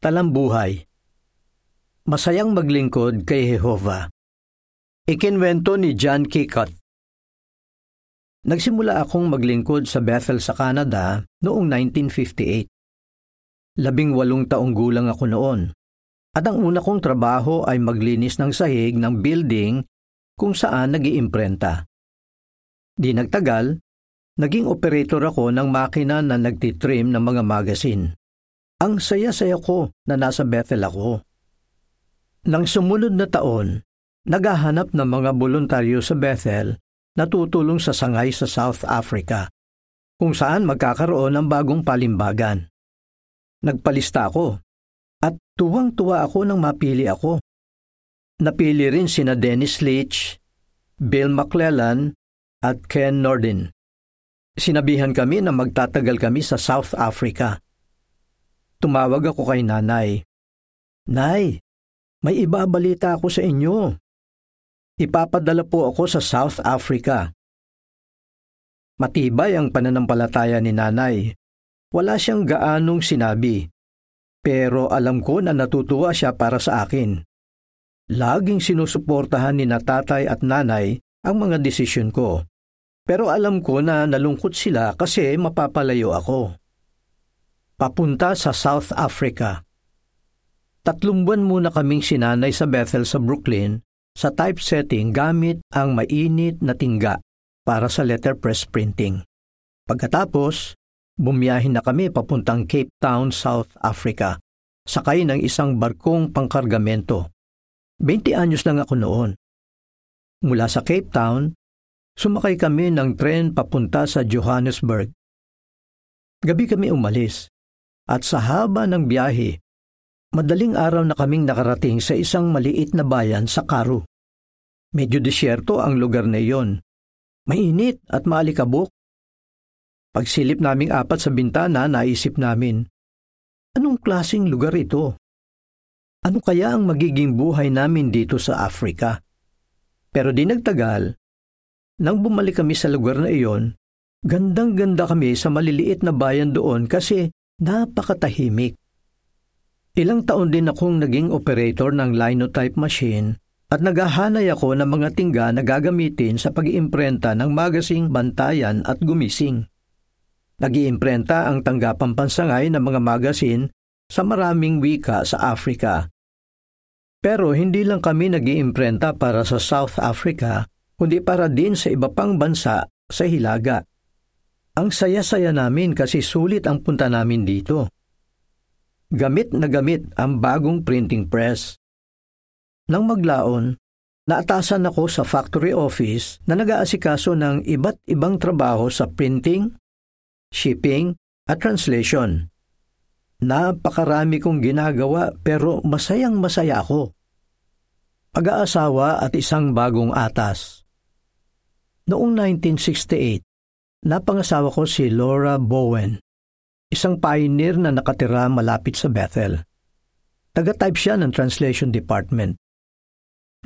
Talambuhay Masayang maglingkod kay Jehova. Ikinwento ni John Kikot. Nagsimula akong maglingkod sa Bethel sa Canada noong 1958. Labing walong taong gulang ako noon. At ang una kong trabaho ay maglinis ng sahig ng building kung saan nag iimprenta Di nagtagal, naging operator ako ng makina na nagtitrim ng mga magazine. Ang saya-saya ko na nasa Bethel ako. Nang sumunod na taon, naghahanap ng mga voluntaryo sa Bethel na tutulong sa sangay sa South Africa, kung saan magkakaroon ng bagong palimbagan. Nagpalista ako at tuwang-tuwa ako nang mapili ako. Napili rin sina Dennis Leach, Bill McClellan at Ken Nordin. Sinabihan kami na magtatagal kami sa South Africa. Tumawag ako kay nanay. Nay, may ibabalita ako sa inyo. Ipapadala po ako sa South Africa. Matibay ang pananampalataya ni nanay. Wala siyang gaanong sinabi. Pero alam ko na natutuwa siya para sa akin. Laging sinusuportahan ni na tatay at nanay ang mga desisyon ko. Pero alam ko na nalungkot sila kasi mapapalayo ako papunta sa South Africa. Tatlong buwan muna kaming sinanay sa Bethel sa Brooklyn sa typesetting gamit ang mainit na tingga para sa letterpress printing. Pagkatapos, bumiyahin na kami papuntang Cape Town, South Africa, sakay ng isang barkong pangkargamento. 20 anyos lang ako noon. Mula sa Cape Town, sumakay kami ng tren papunta sa Johannesburg. Gabi kami umalis at sa haba ng biyahe, madaling araw na kaming nakarating sa isang maliit na bayan sa Karu. Medyo disyerto ang lugar na iyon. Mainit at maalikabok. Pagsilip naming apat sa bintana, naisip namin, anong klasing lugar ito? Ano kaya ang magiging buhay namin dito sa Afrika? Pero di nagtagal, nang bumalik kami sa lugar na iyon, gandang-ganda kami sa maliliit na bayan doon kasi Napakatahimik. Ilang taon din akong naging operator ng linotype machine at naghahanay ako ng mga tingga na gagamitin sa pag-iimprenta ng magasing bantayan at gumising. Nag-iimprenta ang tanggapang pansangay ng mga magasin sa maraming wika sa Afrika. Pero hindi lang kami nag-iimprenta para sa South Africa, kundi para din sa iba pang bansa sa Hilaga. Ang saya-saya namin kasi sulit ang punta namin dito. Gamit na gamit ang bagong printing press. Nang maglaon, naatasan ako sa factory office na nag-aasikaso ng iba't ibang trabaho sa printing, shipping, at translation. Napakarami kong ginagawa pero masayang masaya ako. Pag-aasawa at isang bagong atas. Noong 1968, Napangasawa ko si Laura Bowen, isang pioneer na nakatira malapit sa Bethel. Taga-type siya ng translation department.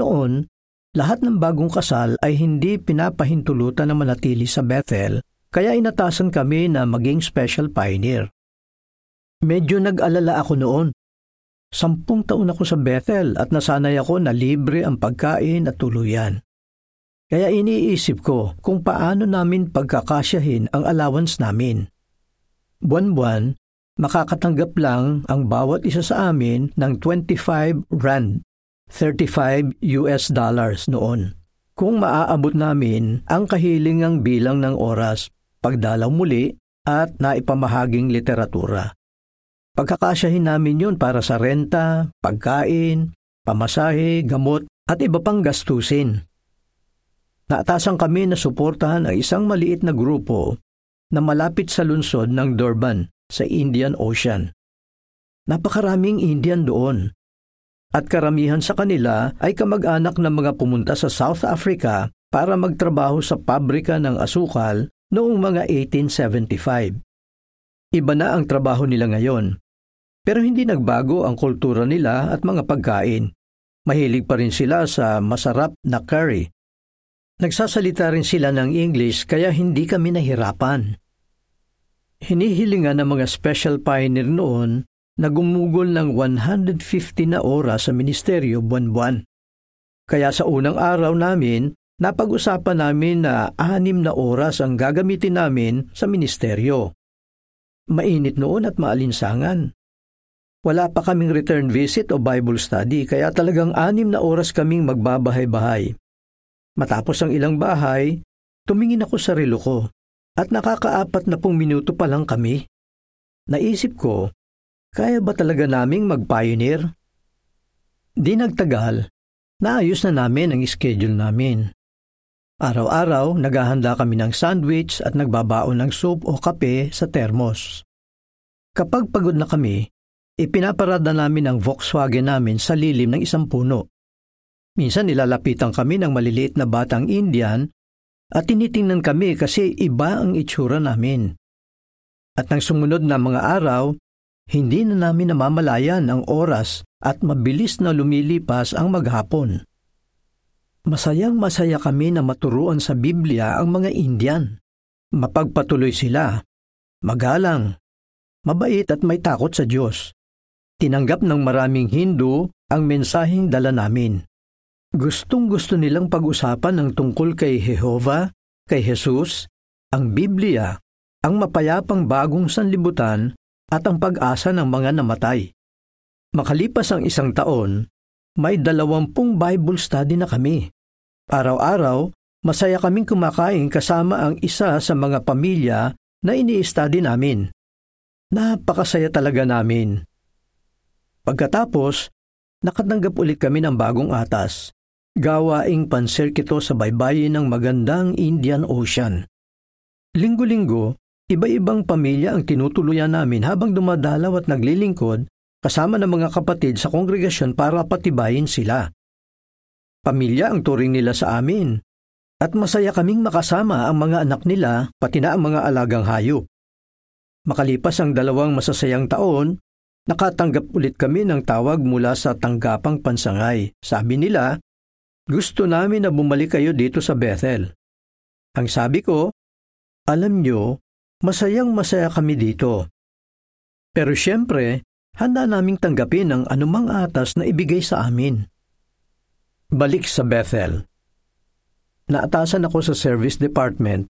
Noon, lahat ng bagong kasal ay hindi pinapahintulutan na manatili sa Bethel, kaya inatasan kami na maging special pioneer. Medyo nag-alala ako noon. Sampung taon ako sa Bethel at nasanay ako na libre ang pagkain at tuluyan. Kaya iniisip ko kung paano namin pagkakasyahin ang allowance namin. Buwan-buwan, makakatanggap lang ang bawat isa sa amin ng 25 rand, 35 US dollars noon. Kung maaabot namin ang kahilingang bilang ng oras, pagdalaw muli at naipamahaging literatura. Pagkakasyahin namin yun para sa renta, pagkain, pamasahe, gamot at iba pang gastusin. Naatasan kami na suportahan ang isang maliit na grupo na malapit sa lungsod ng Durban sa Indian Ocean. Napakaraming Indian doon. At karamihan sa kanila ay kamag-anak ng mga pumunta sa South Africa para magtrabaho sa pabrika ng asukal noong mga 1875. Iba na ang trabaho nila ngayon. Pero hindi nagbago ang kultura nila at mga pagkain. Mahilig pa rin sila sa masarap na curry Nagsasalita rin sila ng English kaya hindi kami nahirapan. Hinihilingan ng mga special pioneer noon na gumugol ng 150 na oras sa ministeryo buwan-buwan. Kaya sa unang araw namin, napag-usapan namin na anim na oras ang gagamitin namin sa ministeryo. Mainit noon at maalinsangan. Wala pa kaming return visit o Bible study kaya talagang anim na oras kaming magbabahay-bahay. Matapos ang ilang bahay, tumingin ako sa relo ko at nakakaapat na pong minuto pa lang kami. Naisip ko, kaya ba talaga naming mag-pioneer? Di nagtagal, naayos na namin ang schedule namin. Araw-araw, naghahanda kami ng sandwich at nagbabaon ng soup o kape sa termos. Kapag pagod na kami, ipinaparada namin ang Volkswagen namin sa lilim ng isang puno. Minsan nilalapitan kami ng maliliit na batang Indian at tinitingnan kami kasi iba ang itsura namin. At nang sumunod na mga araw, hindi na namin namamalayan ang oras at mabilis na lumilipas ang maghapon. Masayang masaya kami na maturuan sa Biblia ang mga Indian. Mapagpatuloy sila, magalang, mabait at may takot sa Diyos. Tinanggap ng maraming Hindu ang mensaheng dala namin. Gustong gusto nilang pag-usapan ang tungkol kay Jehova, kay Jesus, ang Biblia ang mapayapang bagong sanlibutan at ang pag-asa ng mga namatay. Makalipas ang isang taon, may dalawampung Bible study na kami. Araw-araw, masaya kaming kumakain kasama ang isa sa mga pamilya na ini-study namin. Napakasaya talaga namin. Pagkatapos, nakatanggap ulit kami ng bagong atas. Gawaing pansirkito sa baybayin ng magandang Indian Ocean. Linggo-linggo, Iba-ibang pamilya ang tinutuluyan namin habang dumadalaw at naglilingkod kasama ng mga kapatid sa kongregasyon para patibayin sila. Pamilya ang turing nila sa amin at masaya kaming makasama ang mga anak nila pati na ang mga alagang hayop. Makalipas ang dalawang masasayang taon, nakatanggap ulit kami ng tawag mula sa tanggapang pansangay. Sabi nila, gusto namin na bumalik kayo dito sa Bethel. Ang sabi ko, alam nyo, Masayang masaya kami dito. Pero siyempre, handa naming tanggapin ang anumang atas na ibigay sa amin. Balik sa Bethel. Naatasan ako sa service department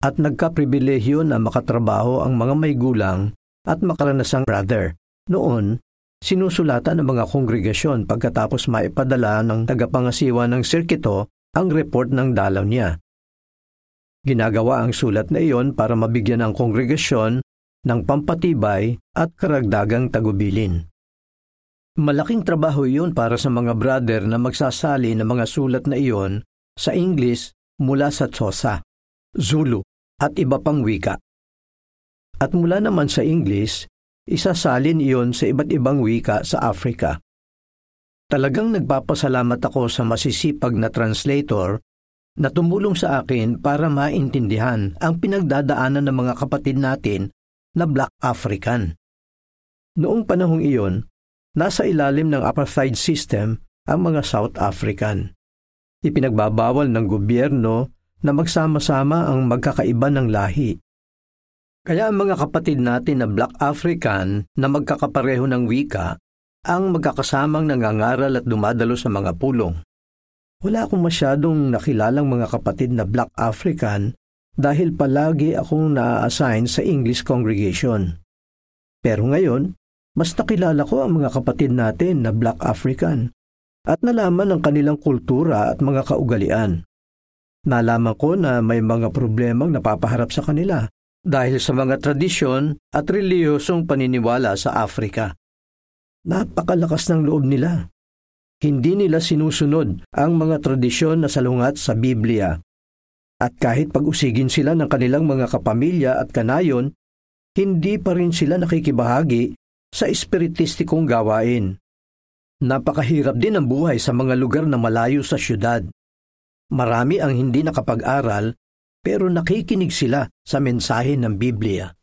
at nagkapribilehyo na makatrabaho ang mga may gulang at makaranasang brother. Noon, sinusulatan ng mga kongregasyon pagkatapos maipadala ng tagapangasiwa ng sirkito ang report ng dalaw niya. Ginagawa ang sulat na iyon para mabigyan ang kongregasyon ng pampatibay at karagdagang tagubilin. Malaking trabaho iyon para sa mga brother na magsasali ng mga sulat na iyon sa English mula sa Xhosa, Zulu at iba pang wika. At mula naman sa English, isasalin iyon sa iba't ibang wika sa Africa. Talagang nagpapasalamat ako sa masisipag na translator na tumulong sa akin para maintindihan ang pinagdadaanan ng mga kapatid natin na Black African. Noong panahong iyon, nasa ilalim ng apartheid system ang mga South African. Ipinagbabawal ng gobyerno na magsama-sama ang magkakaiba ng lahi. Kaya ang mga kapatid natin na Black African na magkakapareho ng wika ang magkakasamang nangangaral at dumadalo sa mga pulong. Wala akong masyadong nakilalang mga kapatid na Black African dahil palagi akong na-assign sa English congregation. Pero ngayon, mas nakilala ko ang mga kapatid natin na Black African at nalaman ang kanilang kultura at mga kaugalian. Nalaman ko na may mga problemang napapaharap sa kanila dahil sa mga tradisyon at reliyosong paniniwala sa Afrika. Napakalakas ng loob nila hindi nila sinusunod ang mga tradisyon na salungat sa Biblia. At kahit pag-usigin sila ng kanilang mga kapamilya at kanayon, hindi pa rin sila nakikibahagi sa espiritistikong gawain. Napakahirap din ang buhay sa mga lugar na malayo sa syudad. Marami ang hindi nakapag-aral pero nakikinig sila sa mensahe ng Biblia.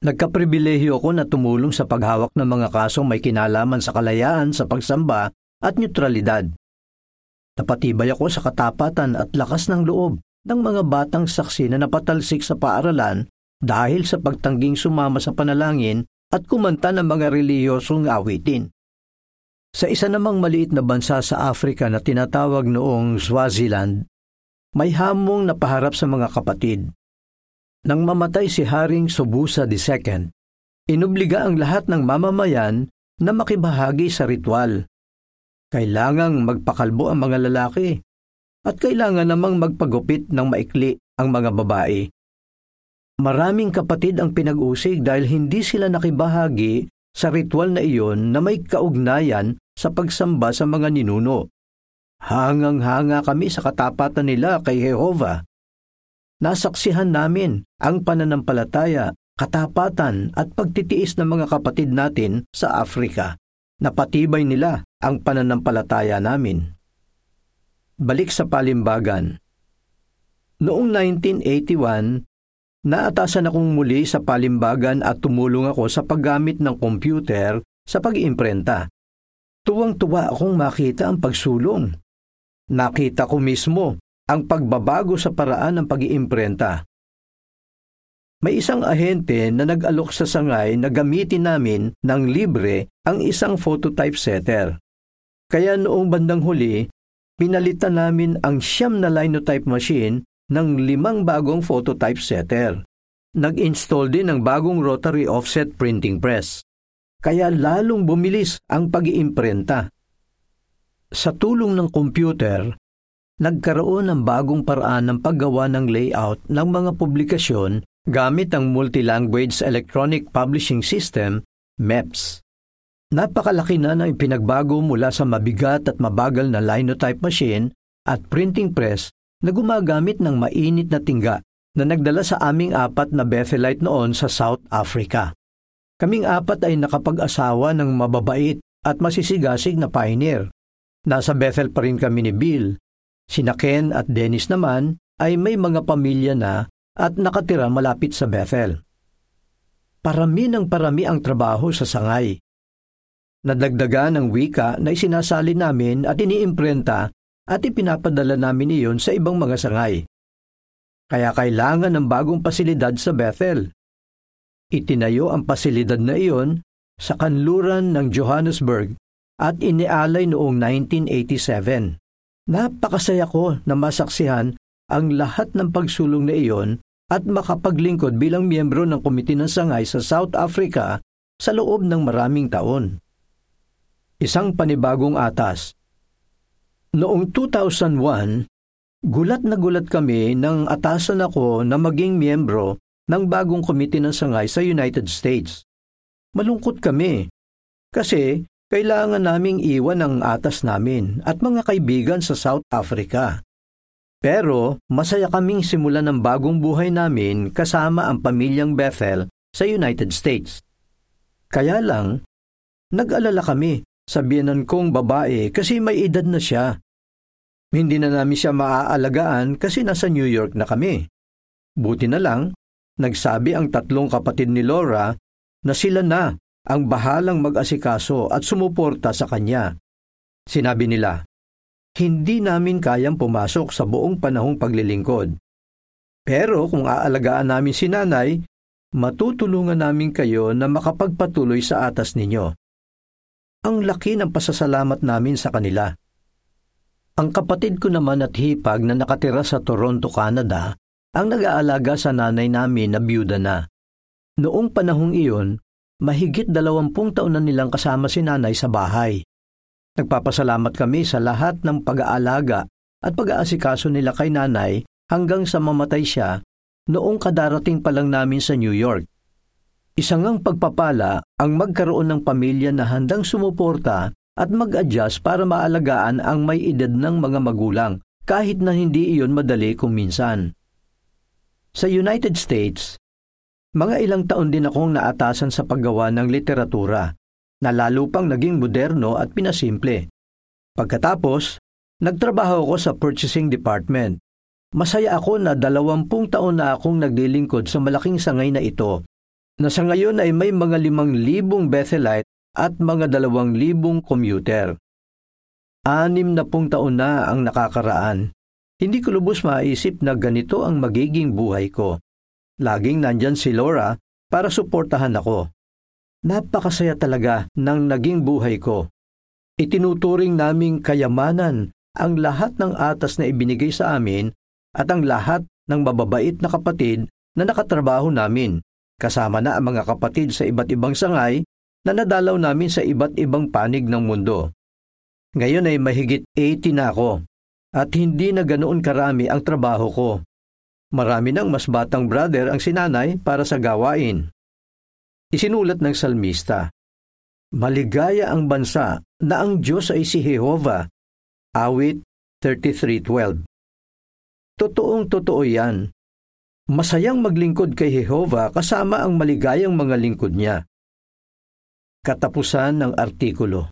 Nagkapribilehyo ako na tumulong sa paghawak ng mga kasong may kinalaman sa kalayaan sa pagsamba at neutralidad. Napatibay ako sa katapatan at lakas ng loob ng mga batang saksi na napatalsik sa paaralan dahil sa pagtangging sumama sa panalangin at kumanta ng mga reliyosong awitin. Sa isa namang maliit na bansa sa Afrika na tinatawag noong Swaziland, may hamong napaharap sa mga kapatid. Nang mamatay si Haring Sobusa II, inubliga ang lahat ng mamamayan na makibahagi sa ritual. Kailangang magpakalbo ang mga lalaki at kailangan namang magpagupit ng maikli ang mga babae. Maraming kapatid ang pinag-usig dahil hindi sila nakibahagi sa ritual na iyon na may kaugnayan sa pagsamba sa mga ninuno. Hangang-hanga kami sa katapatan nila kay Jehova nasaksihan namin ang pananampalataya, katapatan at pagtitiis ng mga kapatid natin sa Afrika. Napatibay nila ang pananampalataya namin. Balik sa palimbagan. Noong 1981, naatasan akong muli sa palimbagan at tumulong ako sa paggamit ng computer sa pag-iimprenta. Tuwang-tuwa akong makita ang pagsulong. Nakita ko mismo ang pagbabago sa paraan ng pag-iimprenta. May isang ahente na nag-alok sa sangay na gamitin namin ng libre ang isang phototype setter. Kaya noong bandang huli, pinalitan namin ang siyam na linotype machine ng limang bagong phototype setter. Nag-install din ng bagong rotary offset printing press. Kaya lalong bumilis ang pag-iimprenta. Sa tulong ng computer, nagkaroon ng bagong paraan ng paggawa ng layout ng mga publikasyon gamit ang Multilanguage Electronic Publishing System, MEPS. Napakalaki na ng pinagbago mula sa mabigat at mabagal na linotype machine at printing press na gumagamit ng mainit na tingga na nagdala sa aming apat na Bethelite noon sa South Africa. Kaming apat ay nakapag-asawa ng mababait at masisigasig na pioneer. Nasa Bethel pa rin kami ni Bill Sina Ken at Dennis naman ay may mga pamilya na at nakatira malapit sa Bethel. Parami ng parami ang trabaho sa sangay. Nadagdagan ang wika na isinasali namin at iniimprenta at ipinapadala namin iyon sa ibang mga sangay. Kaya kailangan ng bagong pasilidad sa Bethel. Itinayo ang pasilidad na iyon sa kanluran ng Johannesburg at inialay noong 1987. Napakasaya ko na masaksihan ang lahat ng pagsulong na iyon at makapaglingkod bilang miyembro ng Komite ng Sangay sa South Africa sa loob ng maraming taon. Isang panibagong atas. Noong 2001, gulat na gulat kami nang atasan ako na maging miyembro ng bagong Komite ng Sangay sa United States. Malungkot kami kasi kailangan naming iwan ang atas namin at mga kaibigan sa South Africa. Pero masaya kaming simulan ng bagong buhay namin kasama ang pamilyang Bethel sa United States. Kaya lang, nag-alala kami sa biyanan kong babae kasi may edad na siya. Hindi na namin siya maaalagaan kasi nasa New York na kami. Buti na lang, nagsabi ang tatlong kapatid ni Laura na sila na ang bahalang mag-asikaso at sumuporta sa kanya. Sinabi nila, hindi namin kayang pumasok sa buong panahong paglilingkod. Pero kung aalagaan namin si nanay, matutulungan namin kayo na makapagpatuloy sa atas ninyo. Ang laki ng pasasalamat namin sa kanila. Ang kapatid ko naman at hipag na nakatira sa Toronto, Canada, ang nag-aalaga sa nanay namin na byuda na. Noong panahong iyon, mahigit dalawampung taon na nilang kasama si nanay sa bahay. Nagpapasalamat kami sa lahat ng pag-aalaga at pag-aasikaso nila kay nanay hanggang sa mamatay siya noong kadarating pa lang namin sa New York. Isang ang pagpapala ang magkaroon ng pamilya na handang sumuporta at mag-adjust para maalagaan ang may edad ng mga magulang kahit na hindi iyon madali kung minsan. Sa United States, mga ilang taon din akong naatasan sa paggawa ng literatura, na lalo pang naging moderno at pinasimple. Pagkatapos, nagtrabaho ako sa purchasing department. Masaya ako na dalawampung taon na akong naglilingkod sa malaking sangay na ito, na sa ngayon ay may mga limang libong Bethelite at mga dalawang libong commuter. Anim na pung taon na ang nakakaraan. Hindi ko lubos maisip na ganito ang magiging buhay ko. Laging nandyan si Laura para suportahan ako. Napakasaya talaga ng naging buhay ko. Itinuturing naming kayamanan ang lahat ng atas na ibinigay sa amin at ang lahat ng mababait na kapatid na nakatrabaho namin, kasama na ang mga kapatid sa iba't ibang sangay na nadalaw namin sa iba't ibang panig ng mundo. Ngayon ay mahigit 80 na ako at hindi na ganoon karami ang trabaho ko. Marami ng mas batang brother ang sinanay para sa gawain. Isinulat ng salmista, Maligaya ang bansa na ang Diyos ay si Jehova. Awit 33.12 Totoong totoo yan. Masayang maglingkod kay Jehova kasama ang maligayang mga lingkod niya. Katapusan ng artikulo